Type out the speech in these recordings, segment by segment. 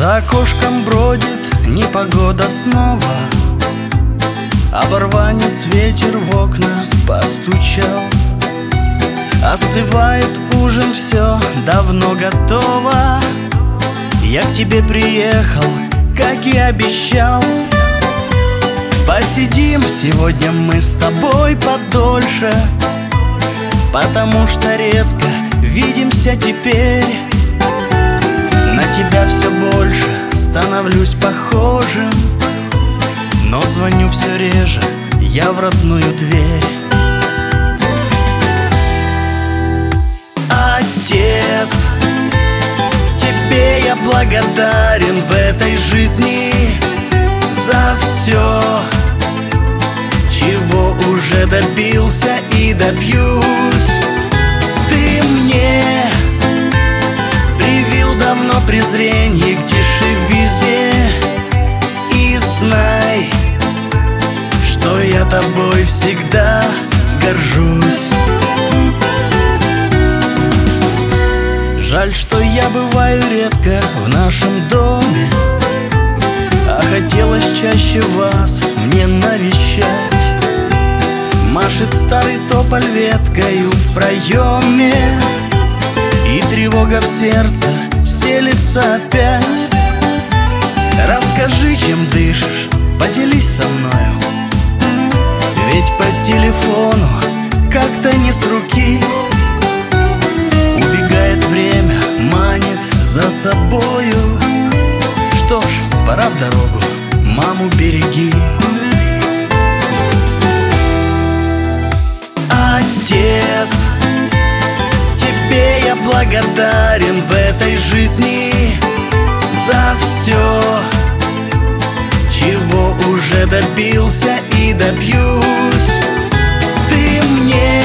За окошком бродит непогода снова. Оборванец ветер в окна постучал. Остывает ужин, все давно готово. Я к тебе приехал, как и обещал. Посидим сегодня мы с тобой подольше Потому что редко видимся теперь тебя все больше становлюсь похожим. Но звоню все реже я в родную дверь. Отец, тебе я благодарен в этой жизни За все, чего уже добился и добьюсь давно презрение к дешевизне И знай, что я тобой всегда горжусь. Жаль, что я бываю редко в нашем доме А хотелось чаще вас мне навещать. Машет старый тополь веткою в проеме И тревога в сердце селится опять. Расскажи, чем дышишь, поделись со мною. Ведь по телефону как-то не с руки. Убегает время, манит за собою. Что ж, пора в дорогу, маму береги. Отец, благодарен в этой жизни За все, чего уже добился и добьюсь. Ты мне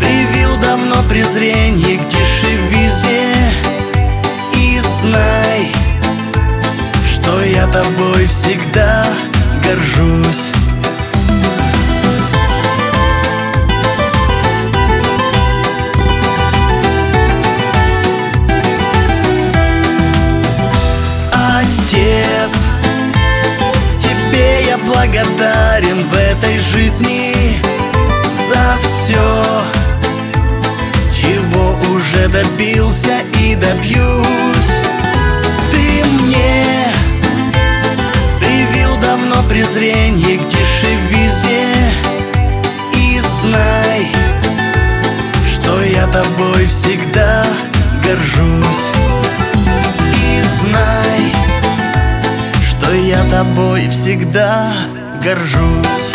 привил давно презрение к дешевизне. И знай, что я тобой всегда горжусь благодарен в этой жизни За все, чего уже добился и добьюсь. Ты мне привил давно презрение к дешевизне. И знай, что я тобой всегда горжусь. И знай, что я тобой всегда горжусь